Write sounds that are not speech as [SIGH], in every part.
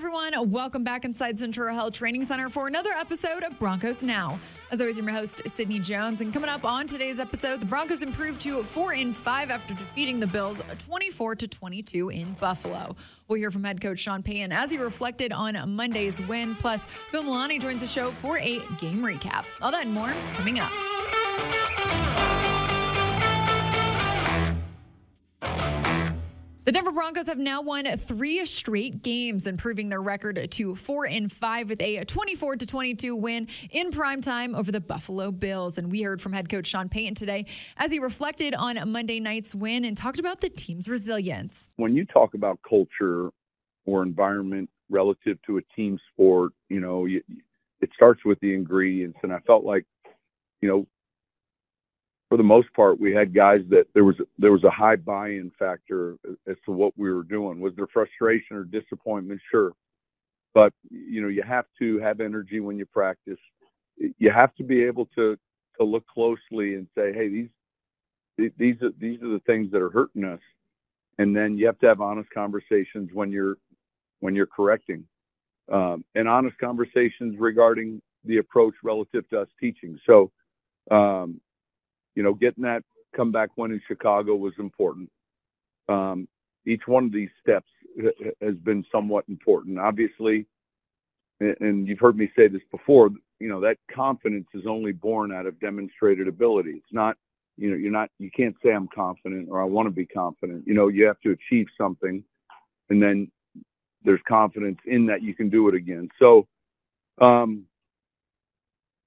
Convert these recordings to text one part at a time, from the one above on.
everyone. Welcome back inside Centura Health Training Center for another episode of Broncos Now. As always, I'm your host, Sydney Jones. And coming up on today's episode, the Broncos improved to 4 in 5 after defeating the Bills 24 to 22 in Buffalo. We'll hear from head coach Sean Payton as he reflected on Monday's win. Plus, Phil Milani joins the show for a game recap. All that and more coming up. The Denver Broncos have now won three straight games, improving their record to four and five with a 24 to 22 win in prime time over the Buffalo Bills. And we heard from head coach Sean Payton today as he reflected on Monday night's win and talked about the team's resilience. When you talk about culture or environment relative to a team sport, you know, it starts with the ingredients. And I felt like, you know, for the most part, we had guys that there was there was a high buy-in factor as to what we were doing. Was there frustration or disappointment? Sure, but you know you have to have energy when you practice. You have to be able to to look closely and say, hey, these these are these are the things that are hurting us, and then you have to have honest conversations when you're when you're correcting, um, and honest conversations regarding the approach relative to us teaching. So. Um, you know, getting that comeback win in Chicago was important. Um, each one of these steps has been somewhat important. Obviously, and you've heard me say this before, you know, that confidence is only born out of demonstrated ability. It's not, you know, you're not, you can't say I'm confident or I want to be confident. You know, you have to achieve something and then there's confidence in that you can do it again. So, um,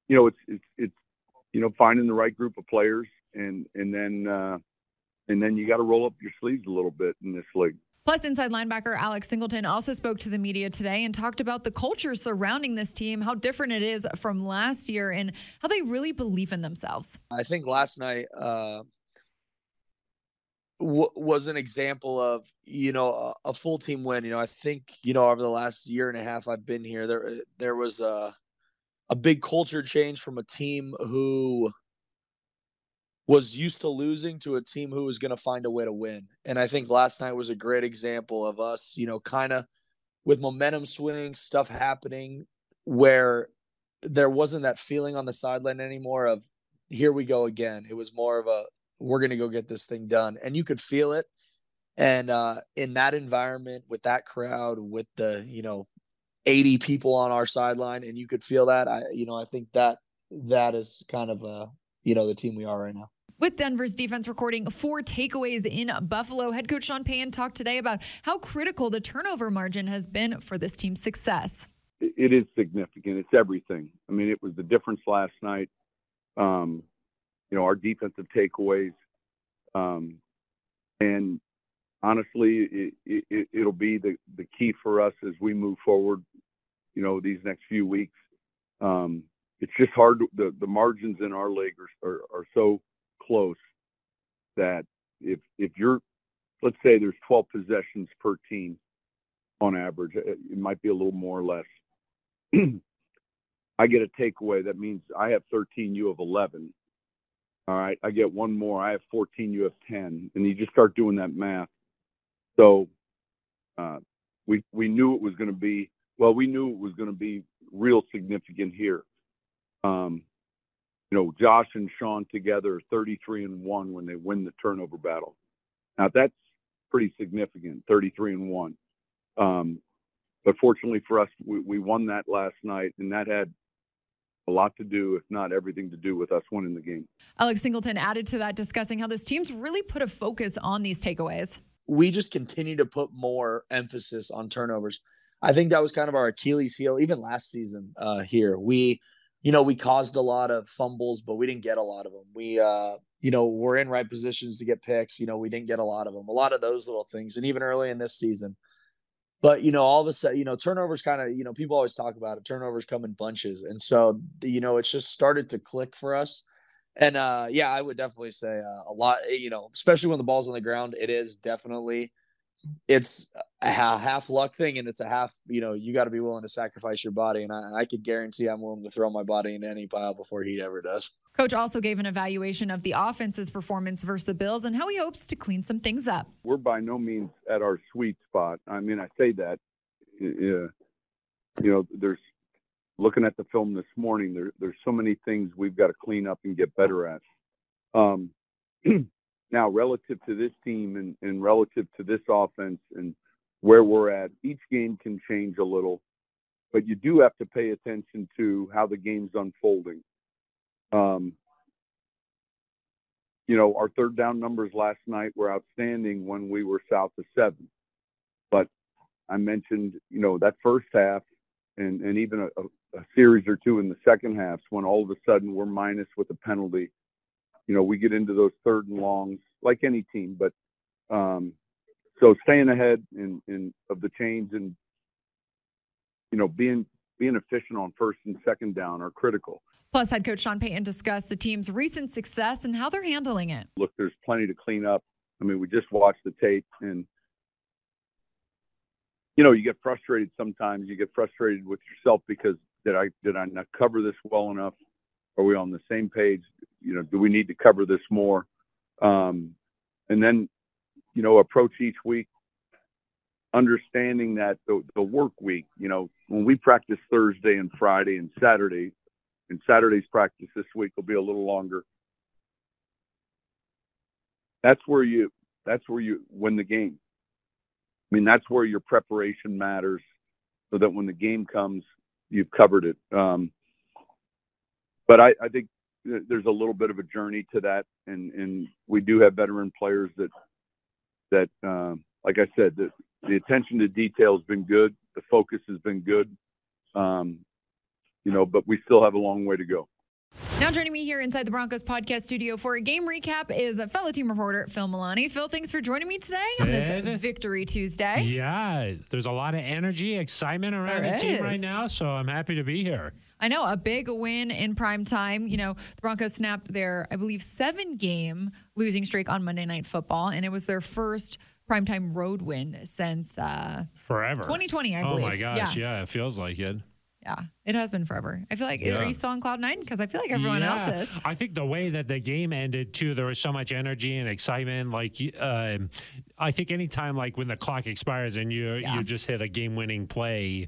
you know, it's, it's, it's, you know, finding the right group of players and and then uh, and then you got to roll up your sleeves a little bit in this league. Plus, inside linebacker Alex Singleton also spoke to the media today and talked about the culture surrounding this team, how different it is from last year, and how they really believe in themselves. I think last night uh, w- was an example of you know a, a, full team win. You know, I think you know over the last year and a half I've been here, there there was a a big culture change from a team who was used to losing to a team who was going to find a way to win. And I think last night was a great example of us, you know, kind of with momentum swing, stuff happening where there wasn't that feeling on the sideline anymore of here we go again. It was more of a we're going to go get this thing done. And you could feel it. And uh, in that environment with that crowd, with the, you know, 80 people on our sideline and you could feel that i you know i think that that is kind of uh you know the team we are right now with Denver's defense recording four takeaways in Buffalo, head coach Sean Payton talked today about how critical the turnover margin has been for this team's success. It is significant. It's everything. I mean, it was the difference last night. Um, you know, our defensive takeaways, um, and honestly, it, it, it'll be the, the key for us as we move forward, you know, these next few weeks. Um, it's just hard. The, the margins in our league are, are, are so close that if, if you're, let's say there's 12 possessions per team on average, it might be a little more or less. I get a takeaway. That means I have 13, you have 11. All right. I get one more. I have 14, you have 10. And you just start doing that math. So uh, we we knew it was going to be well. We knew it was going to be real significant here. Um, you know, Josh and Sean together, 33 and one when they win the turnover battle. Now that's pretty significant, 33 and one. Um, but fortunately for us, we, we won that last night, and that had a lot to do, if not everything to do with us winning the game. Alex Singleton added to that, discussing how this team's really put a focus on these takeaways we just continue to put more emphasis on turnovers. I think that was kind of our Achilles heel, even last season uh, here. We, you know, we caused a lot of fumbles, but we didn't get a lot of them. We, uh, you know, we're in right positions to get picks. You know, we didn't get a lot of them. A lot of those little things, and even early in this season. But you know, all of a sudden, you know, turnovers kind of, you know, people always talk about it. Turnovers come in bunches, and so you know, it's just started to click for us. And uh, yeah, I would definitely say uh, a lot. You know, especially when the ball's on the ground, it is definitely it's a half luck thing, and it's a half. You know, you got to be willing to sacrifice your body, and I, I could guarantee I'm willing to throw my body in any pile before he ever does. Coach also gave an evaluation of the offense's performance versus the Bills and how he hopes to clean some things up. We're by no means at our sweet spot. I mean, I say that. Yeah, you know, there's looking at the film this morning. There, there's so many things we've got to clean up and get better at. Um, [CLEARS THROAT] now, relative to this team and, and relative to this offense and where we're at, each game can change a little, but you do have to pay attention to how the game's unfolding. Um, you know, our third down numbers last night were outstanding when we were south of seven. But I mentioned, you know, that first half and, and even a, a series or two in the second halves when all of a sudden we're minus with a penalty. You know, we get into those third and longs like any team, but um, so staying ahead in, in of the chains and you know being being efficient on first and second down are critical. Plus, head coach Sean Payton discussed the team's recent success and how they're handling it. Look, there's plenty to clean up. I mean, we just watched the tape and you know, you get frustrated sometimes. You get frustrated with yourself because did I did I not cover this well enough? Are we on the same page? You know, do we need to cover this more? Um, and then, you know, approach each week understanding that the, the work week, you know, when we practice Thursday and Friday and Saturday, and Saturday's practice this week will be a little longer. That's where you that's where you win the game. I mean, that's where your preparation matters, so that when the game comes, you've covered it. Um, but I, I think there's a little bit of a journey to that, and and we do have veteran players that that, um, like I said, the, the attention to detail has been good, the focus has been good, um, you know, but we still have a long way to go. Now joining me here inside the Broncos podcast studio for a game recap is a fellow team reporter Phil Milani. Phil, thanks for joining me today Sid. on this Victory Tuesday. Yeah, there's a lot of energy, excitement around there the team right now, so I'm happy to be here. I know a big win in prime time. You know, the Broncos snapped their, I believe, seven game losing streak on Monday Night Football, and it was their first primetime road win since uh, forever 2020, I oh believe. Oh my gosh, yeah. yeah, it feels like it. Yeah, it has been forever. I feel like yeah. are you still on cloud nine? Because I feel like everyone yeah. else is. I think the way that the game ended too, there was so much energy and excitement. Like, uh, I think anytime like when the clock expires and you yeah. you just hit a game winning play,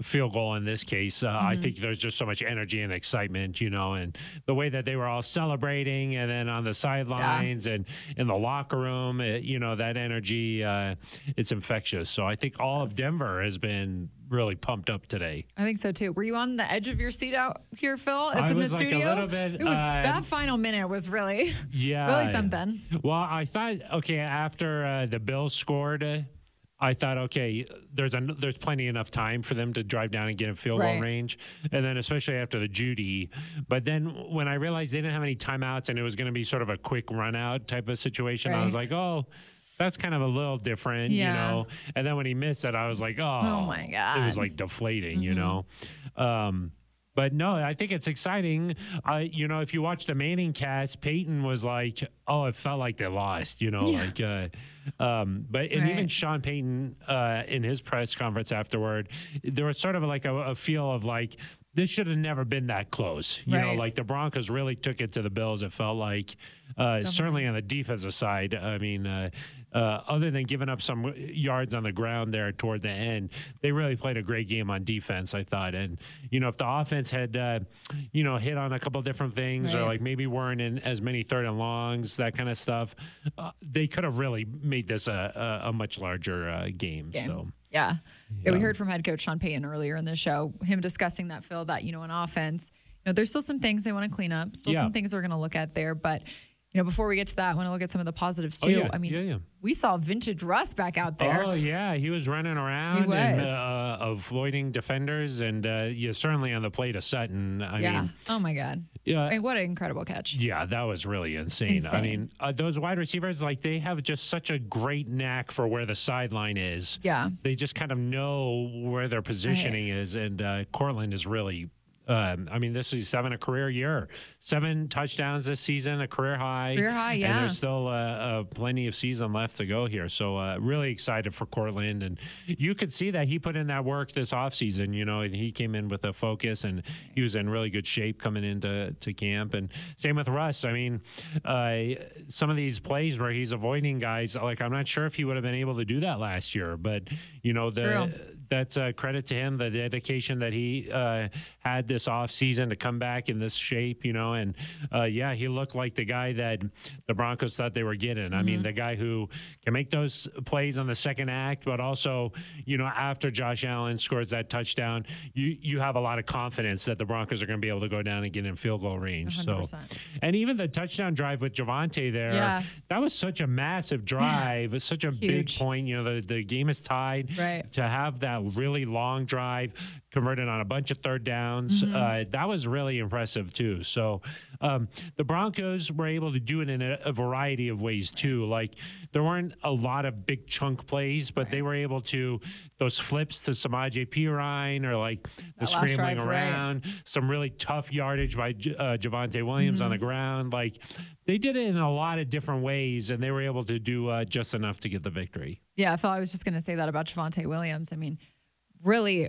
field goal in this case. Uh, mm-hmm. I think there's just so much energy and excitement, you know, and the way that they were all celebrating and then on the sidelines yeah. and in the locker room, it, you know, that energy, uh, it's infectious. So I think all yes. of Denver has been really pumped up today. I think so too. Were you on the edge of your seat out here, Phil, up I in the studio? Like a little bit. It was uh, that final minute was really, [LAUGHS] yeah, really something. Well, I thought okay after uh, the Bills scored I thought, okay, there's a, there's plenty enough time for them to drive down and get in field goal range, and then especially after the Judy. But then when I realized they didn't have any timeouts and it was going to be sort of a quick run out type of situation, right. I was like, oh, that's kind of a little different, yeah. you know. And then when he missed it, I was like, oh, oh my god, it was like deflating, mm-hmm. you know. Um, but no, I think it's exciting. Uh, you know, if you watch the ManningCast, Peyton was like, "Oh, it felt like they lost." You know, yeah. like, uh, um, but and right. even Sean Payton uh, in his press conference afterward, there was sort of like a, a feel of like this should have never been that close. You right. know, like the Broncos really took it to the Bills. It felt like, uh, certainly on the defensive side. I mean, uh, uh, other than giving up some yards on the ground there toward the end, they really played a great game on defense, I thought. And, you know, if the offense had, uh, you know, hit on a couple different things right. or like maybe weren't in as many third and longs, that kind of stuff, uh, they could have really made this a, a, a much larger uh, game. game. So. Yeah. Yeah. we heard from head coach Sean Payton earlier in the show, him discussing that, Phil, that, you know, in offense, you know, there's still some things they want to clean up, still yeah. some things we're going to look at there, but you know, before we get to that, I want to look at some of the positives oh, too. Oh, yeah. I mean, yeah, we saw vintage Russ back out there. Oh yeah, he was running around he was. and uh, avoiding defenders, and uh, yeah, certainly on the plate to Sutton. I yeah. Mean, oh my God. Yeah. I mean, what an incredible catch. Yeah, that was really insane. insane. I mean, uh, those wide receivers, like they have just such a great knack for where the sideline is. Yeah. They just kind of know where their positioning right. is, and uh, Courtland is really um, I mean, this is seven a career year, seven touchdowns this season, a career high. Career high, yeah. And there's still uh, uh, plenty of season left to go here. So uh, really excited for Courtland, and you could see that he put in that work this offseason. You know, and he came in with a focus, and he was in really good shape coming into to camp. And same with Russ. I mean, uh, some of these plays where he's avoiding guys, like I'm not sure if he would have been able to do that last year, but you know, the that's a credit to him, the dedication that he uh, had this offseason to come back in this shape, you know. And uh, yeah, he looked like the guy that the Broncos thought they were getting. I mean, the guy who can make those plays on the second act, but also, you know, after Josh Allen scores that touchdown, you you have a lot of confidence that the Broncos are going to be able to go down and get in field goal range. So, 100%. and even the touchdown drive with Javonte there, Yeah. that was such a massive drive, such a [LAUGHS] big point. You know, the, the game is tied. Right. To have that really long drive converted on a bunch of third downs, Mm-hmm. uh, that was really impressive too. So um, the Broncos were able to do it in a, a variety of ways too. Like there weren't a lot of big chunk plays, but they were able to those flips to Samaje Perine or like the That scrambling drive, right. around, some really tough yardage by J- uh, Javonte Williams Mm-hmm. on the ground. Like they did it in a lot of different ways, and they were able to do uh, just enough to get the victory. Yeah, I thought I was just going to say that about Javonte Williams. I mean, really,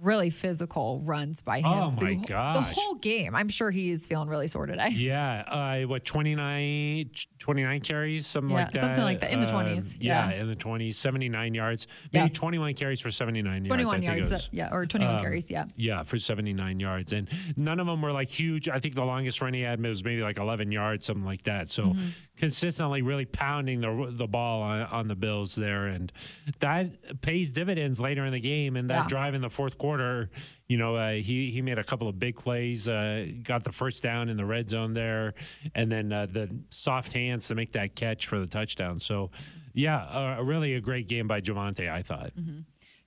really physical runs by him. Oh, my The gosh. whole game. I'm sure he's feeling really sore today. [LAUGHS] Yeah, uh, what 29, 29 carries, something Yeah, like that. something like that, in the Um, 20s, yeah, yeah. in the twenties, seventy nine yards, Yeah. maybe twenty one carries for seventy nine yards. 21 yards. was. uh, yeah, or 21 Um, carries. Yeah. Yeah, for 79 yards. And none of them were like huge. I think the longest run he had was maybe like 11 yards, something like that. So Mm-hmm. consistently really pounding the, the ball on, on the Bills there. And that pays dividends later in the game. And that Yeah. drive in the fourth quarter, you know, uh, he, he made a couple of big plays, uh, got the first down in the red zone there, and then uh, the soft hands to make that catch for the touchdown. So, yeah, really a great game by Javonte, I thought.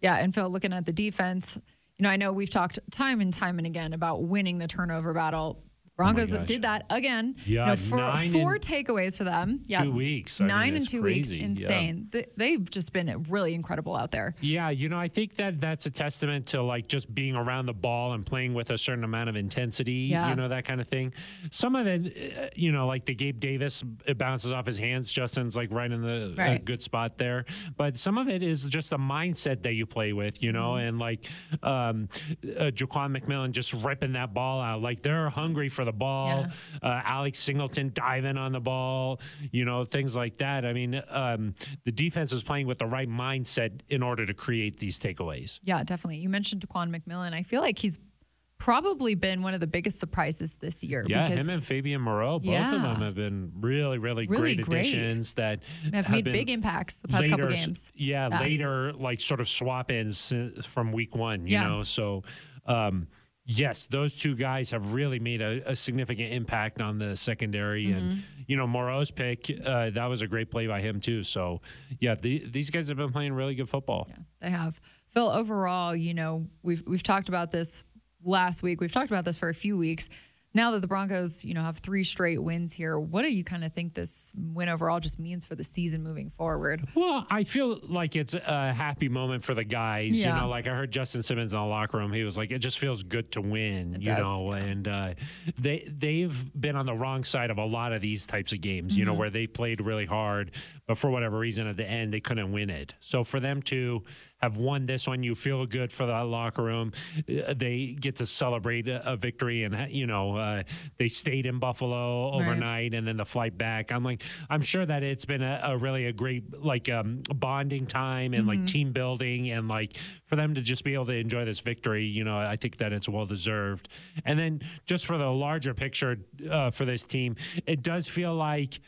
Yeah, and Phil, looking at the defense, you know, I know we've talked time and time and again about winning the turnover battle. Broncos gosh. did that again. Yeah, you know, four, four takeaways for them. Yeah, two weeks. I nine in it's two crazy. weeks, insane. Th- They've just been really incredible out there. Yeah, you know, I think that that's a testament to like just being around the ball and playing with a certain amount of intensity, Yeah. you know, that kind of thing. Some of it, uh, you know, like the Gabe Davis, it bounces off his hands. Justin's like right in the Right. good spot there. But some of it is just the mindset that you play with, you know, Mm-hmm. and like um, uh, Ja'Quan McMillian just ripping that ball out. Like they're hungry for the ball. Yeah. Uh, Alex Singleton diving on the ball, you know, things like that. I mean, um, the defense is playing with the right mindset in order to create these takeaways. Yeah, definitely. You mentioned Daquan McMillian. I feel like he's probably been one of the biggest surprises this year. Yeah, because him and Fabian Moreau, both Yeah. of them have been really, really, Really great great. additions that have made big impacts the past couple games. Yeah, Yeah. later, like sort of swap ins from week one, you Yeah. know? So, um, yes, those two guys have really made a, a significant impact on the secondary. And, Mm-hmm. you know, Moreau's pick, uh, that was a great play by him, too. So, yeah, the, these guys have been playing really good football. Yeah, they have. Phil, overall, you know, we've we've talked about this last week. We've talked about this for a few weeks. Now that the Broncos, you know, have three straight wins here, what do you kind of think this win overall just means for the season moving forward? Well, I feel like it's a happy moment for the guys. Yeah. You know, like I heard Justin Simmons in the locker room. He was like, "It just feels good to win." It you does, know, and uh, they they've been on the wrong side of a lot of these types of games. You know, Mm-hmm. where they played really hard, but for whatever reason, at the end they couldn't win it. So for them to have won this one, you feel good for that locker room. Uh, They get to celebrate a, a victory, and you know, uh, they stayed in Buffalo Right. overnight, and then the flight back. I'm like, I'm sure that it's been a, a really a great like um, bonding time and like team building, and like for them to just be able to enjoy this victory. You know, I think that it's well deserved. And then just for the larger picture uh, for this team, it does feel like.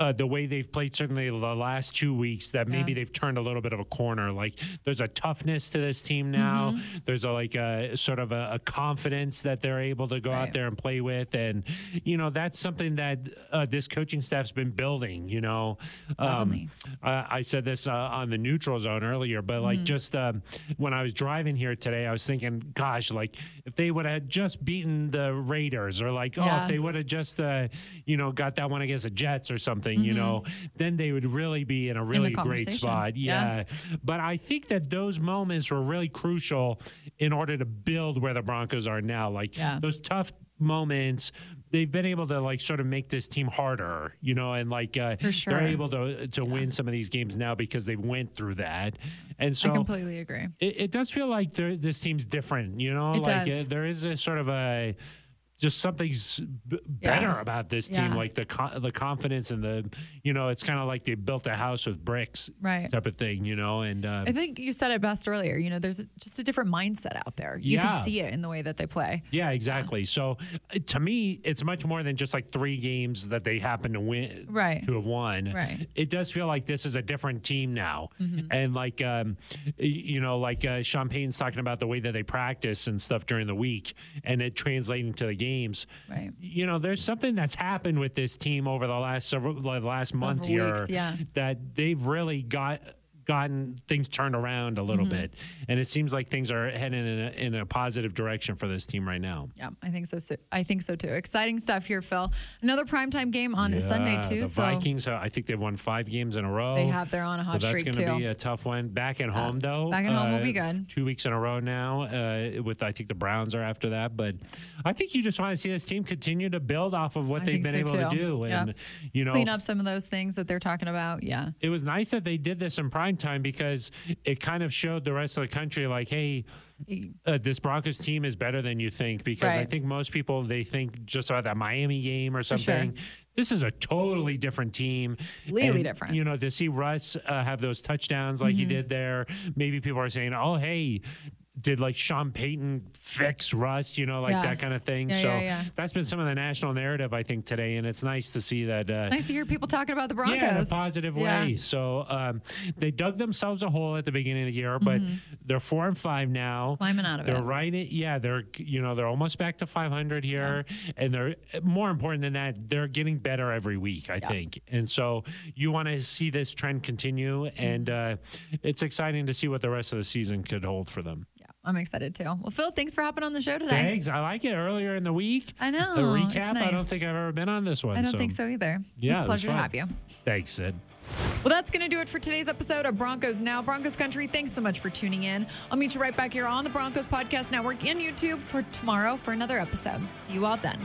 Uh, the way they've played certainly the last two weeks that maybe Yeah. they've turned a little bit of a corner like there's a toughness to this team now there's a like a sort of a, a confidence that they're able to go Right. out there and play with and you know that's something that uh, this coaching staff's been building you know Definitely. uh, I said this uh, on the neutral zone earlier, but Mm-hmm. like just um, when I was driving here today, I was thinking, gosh, like if they would have just beaten the Raiders, or like, oh, if they would have just, uh, you know, got that one against the Jets or something, you know, then they would really be in a really great Mm-hmm. spot. Yeah. Yeah. But I think that those moments were really crucial in order to build where the Broncos are now. Like Yeah. those tough moments. They've been able to like sort of make this team harder, you know, and like uh, sure. they're able to to win some of these games now because they've went through that, and so I completely agree. it, it does feel like this team's different. You know, It like uh, there is a sort of a just something's b- better Yeah. about this team, Yeah. like the co- the confidence and the you know, it's kind of like they built a house with bricks, Right. Type of thing, you know, and uh, I think you said it best earlier. You know, there's just a different mindset out there. You Yeah. can see it in the way that they play. Yeah, exactly. So uh, to me, it's much more than just like three games that they happen to win, Right. To have won. Right. It does feel like this is a different team now, and like um, you know, like uh, Payton's talking about the way that they practice and stuff during the week, and it translating to the games. Right. You know, there's something that's happened with this team over the last several, the last month Several here, yeah. that they've really got gotten things turned around a Mm-hmm. little bit, and it seems like things are heading in a, in a positive direction for this team right now. Yeah, I think so. so I think so too. Exciting stuff here, Phil. Another primetime game on Sunday too. The so Vikings, uh, I think they've won five games in a row. they have they're on a hot so that's streak going to too. be a tough one. Back at home, though. back at home will be uh, good. Two weeks in a row now. Uh, with I think the Browns are after that, but I think you just want to see this team continue to build off of what I they've been so, able to too. do, Yeah. and you know, Clean up some of those things that they're talking about. Yeah. it was nice that they did this in prime time because it kind of showed the rest of the country like hey uh, this broncos team is better than you think because i think most people they think just about that miami game or sure. something this is a totally different team Completely And, different. you know to see russ uh, have those touchdowns like he Mm-hmm. did there maybe people are saying oh hey did like Sean Payton fix Russ, you know, like Yeah. that kind of thing. Yeah, so yeah, that's been some of the national narrative, I think, today. And it's nice to see that. Uh, It's nice to hear people talking about the Broncos. yeah, in a positive way. So um, they dug themselves a hole at the beginning of the year, but they're four and five now. Mm-hmm. Climbing out of it. they're right. At, yeah, they're you know they're almost back to 500 here, and they're more important than that. They're getting better every week, I think. And so you want to see this trend continue, and Mm-hmm. uh, it's exciting to see what the rest of the season could hold for them. Yeah, I'm excited too. Well, Phil, thanks for hopping on the show today. Thanks. I like it. Earlier in the week, I know. a it's recap. I don't think I've ever been on this one. I don't think so either. Yeah, it's a pleasure to have you. Thanks, Sid. Well, that's going to do it for today's episode of Broncos Now. Broncos Country, thanks so much for tuning in. I'll meet you right back here on the Broncos Podcast Network and YouTube for tomorrow for another episode. See you all then.